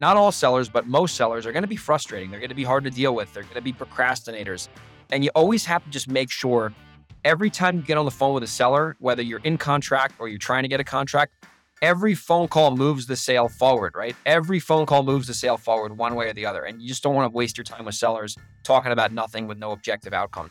not all sellers, but most sellers are going to be frustrating. They're going to be hard to deal with. They're going to be procrastinators. And you always have to just make sure every time you get on the phone with a seller, whether you're in contract or you're trying to get a contract, every phone call moves the sale forward, right? Every phone call moves the sale forward one way or the other. And you just don't want to waste your time with sellers talking about nothing with no objective outcome.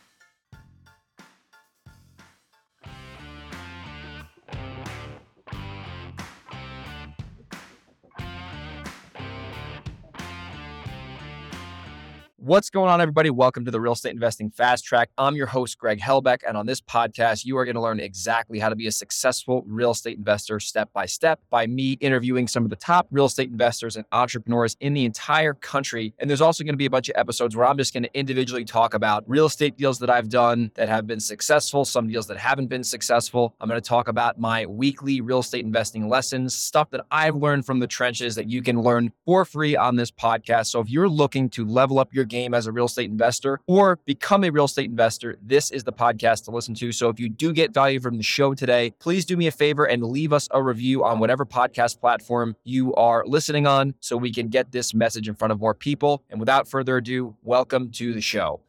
What's going on, everybody? Welcome to the Real Estate Investing Fast Track. I'm your host, Greg Helbeck. And on this podcast, you are going to learn exactly how to be a successful real estate investor step by step by me interviewing some of the top real estate investors and entrepreneurs in the entire country. And there's also going to be a bunch of episodes where I'm just going to individually talk about real estate deals that I've done that have been successful, some deals that haven't been successful. I'm going to talk about my weekly real estate investing lessons, stuff that I've learned from the trenches that you can learn for free on this podcast. So if you're looking to level up your game as a real estate investor or become a real estate investor, this is the podcast to listen to. So if you do get value from the show today, please do me a favor and leave us a review on whatever podcast platform you are listening on so we can get this message in front of more people. And without further ado, welcome to the show.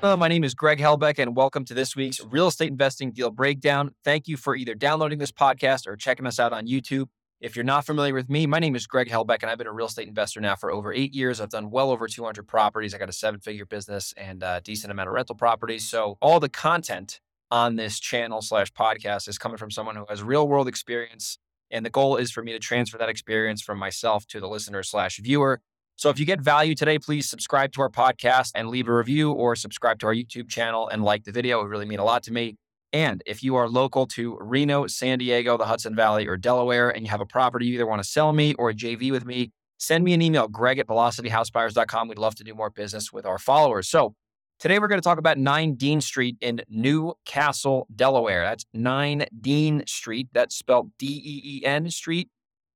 Uh, my name is Greg Helbeck, and welcome to this week's Real Estate Investing Deal Breakdown. Thank you for either downloading this podcast or checking us out on YouTube. If you're not familiar with me, my name is Greg Helbeck, and I've been a real estate investor now for over eight years. I've done well over 200 properties. I got a seven figure business and a decent amount of rental properties. So, all the content on this channel slash podcast is coming from someone who has real world experience. And the goal is for me to transfer that experience from myself to the listener slash viewer. So if you get value today, please subscribe to our podcast and leave a review or subscribe to our YouTube channel and like the video. It would really mean a lot to me. And if you are local to Reno, San Diego, the Hudson Valley, or Delaware, and you have a property you either want to sell me or a JV with me, send me an email, greg at velocityhousebuyers.com. We'd love to do more business with our followers. So today we're going to talk about 9 Dean Street in New Castle, Delaware. That's 9 Dean Street. That's spelled D E E N Street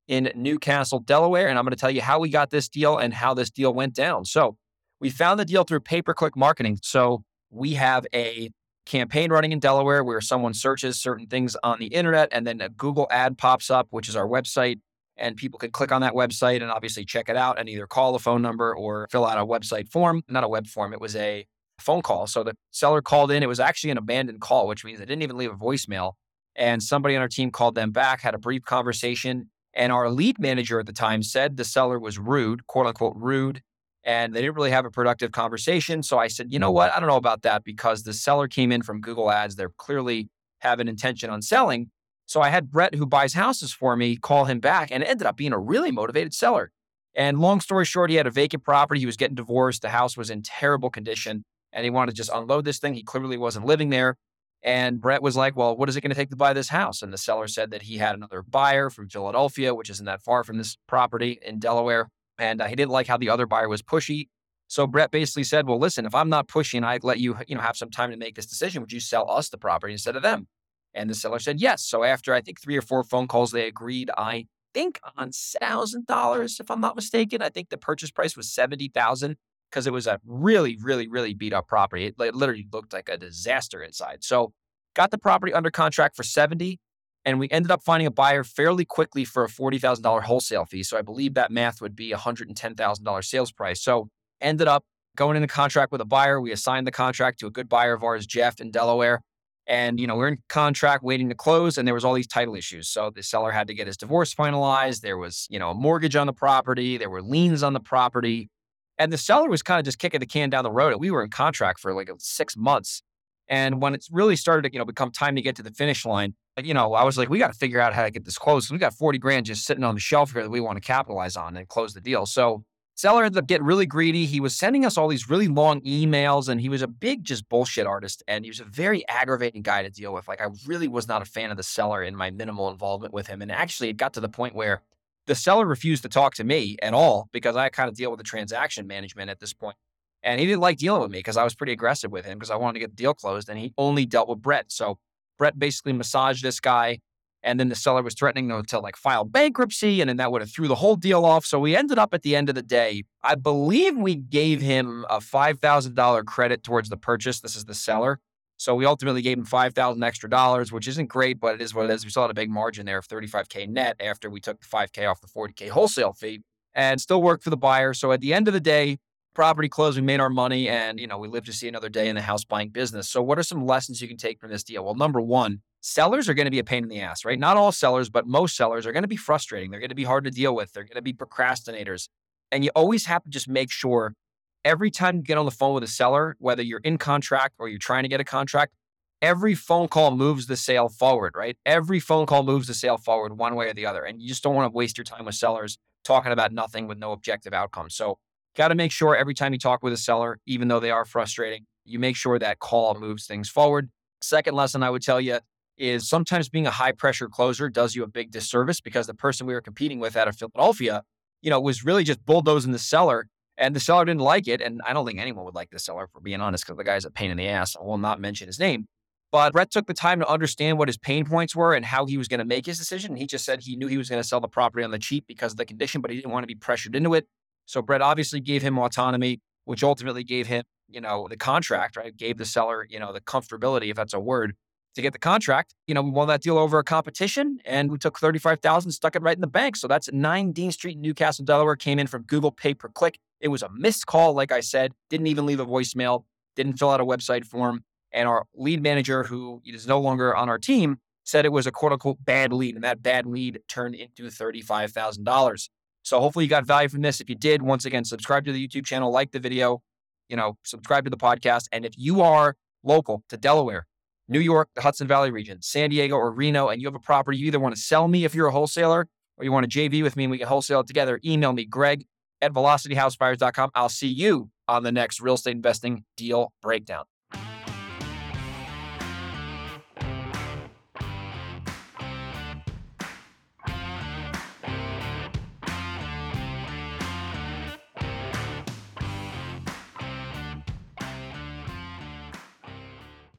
in New Castle, Delaware. And I'm going to tell you how we got this deal and how this deal went down. So, we found the deal through pay per click marketing. So, we have a campaign running in Delaware where someone searches certain things on the internet and then a Google ad pops up, which is our website. And people can click on that website and obviously check it out and either call a phone number or fill out a website form. Not a web form, it was a phone call. So the seller called in. It was actually an abandoned call, which means they didn't even leave a voicemail. And somebody on our team called them back, had a brief conversation, and our lead manager at the time said the seller was rude, quote unquote, rude, and they didn't really have a productive conversation. So I said, you know what? I don't know about that because the seller came in from Google Ads. They're clearly have an intention on selling. So I had Brett, who buys houses for me, call him back, and it ended up being a really motivated seller. And long story short, he had a vacant property. He was getting divorced. The house was in terrible condition, and he wanted to just unload this thing. He clearly wasn't living there. And Brett was like, Well, what is it going to take to buy this house? And the seller said that he had another buyer from Philadelphia, which isn't that far from this property in Delaware. And uh, he didn't like how the other buyer was pushy. So Brett basically said, Well, listen, if I'm not pushy and I'd let you, you know, have some time to make this decision. Would you sell us the property instead of them? And the seller said yes. So after I think three or four phone calls, they agreed. I think on thousand dollars, if I'm not mistaken. I think the purchase price was seventy thousand because it was a really, really, really beat up property. It, it literally looked like a disaster inside. So got the property under contract for 70 and we ended up finding a buyer fairly quickly for a $40,000 wholesale fee. So I believe that math would be a $110,000 sales price. So ended up going into contract with a buyer. We assigned the contract to a good buyer of ours, Jeff in Delaware. And, you know, we're in contract waiting to close and there was all these title issues. So the seller had to get his divorce finalized. There was, you know, a mortgage on the property. There were liens on the property. And the seller was kind of just kicking the can down the road. We were in contract for like six months. And when it really started to, you know, become time to get to the finish line, you know, I was like, we got to figure out how to get this closed. We got 40 grand just sitting on the shelf here that we want to capitalize on and close the deal. So seller ended up getting really greedy. He was sending us all these really long emails and he was a big just bullshit artist. And he was a very aggravating guy to deal with. Like I really was not a fan of the seller in my minimal involvement with him. And actually it got to the point where the seller refused to talk to me at all because I kind of deal with the transaction management at this point. And he didn't like dealing with me because I was pretty aggressive with him because I wanted to get the deal closed. And he only dealt with Brett. So Brett basically massaged this guy And then the seller was threatening to, like file bankruptcy, and then that would have threw the whole deal off. So we ended up at the end of the day, I believe we gave him a five thousand dollar credit towards the purchase. This is the seller. So we ultimately gave him five thousand extra dollars, which isn't great, but it is what it is. We had a big margin there of 35k net after we took the 5k off the 40k wholesale fee, and still worked for the buyer. So at the end of the day, property closed, we made our money, and you know we lived to see another day in the house buying business. So what are some lessons you can take from this deal? Well, number one, sellers are going to be a pain in the ass, right? Not all sellers, but most sellers are going to be frustrating. They're going to be hard to deal with. They're going to be procrastinators. And you always have to just make sure every time you get on the phone with a seller, whether you're in contract or you're trying to get a contract, every phone call moves the sale forward, right? Every phone call moves the sale forward one way or the other. And you just don't want to waste your time with sellers talking about nothing with no objective outcome. So, got to make sure every time you talk with a seller, even though they are frustrating, you make sure that call moves things forward. Second lesson I would tell you is sometimes being a high pressure closer does you a big disservice because the person we were competing with out of Philadelphia, you know, was really just bulldozing the seller and the seller didn't like it. And I don't think anyone would like the seller for being honest, because the guy's a pain in the ass. I will not mention his name. But Brett took the time to understand what his pain points were and how he was going to make his decision. He just said he knew he was going to sell the property on the cheap because of the condition, but he didn't want to be pressured into it. So Brett obviously gave him autonomy, which ultimately gave him, you know, the contract, right? Gave the seller, you know, the comfortability, if that's a word, to get the contract. You know, we won that deal over a competition and we took 35,000, stuck it right in the bank. So that's 9 Dean Street, Newcastle, Delaware, came in from Google pay per click. It was a missed call, like I said, didn't even leave a voicemail, didn't fill out a website form. And our lead manager, who is no longer on our team, said it was a quote unquote bad lead. And that bad lead turned into $35,000. So hopefully you got value from this. If you did, once again, subscribe to the YouTube channel, like the video, you know, subscribe to the podcast. And if you are local to Delaware, New York, the Hudson Valley region, San Diego, or Reno, and you have a property you either want to sell me if you're a wholesaler or you want to JV with me and we can wholesale it together, email me, greg at velocityhousebuyers.com. I'll see you on the next real estate investing deal breakdown.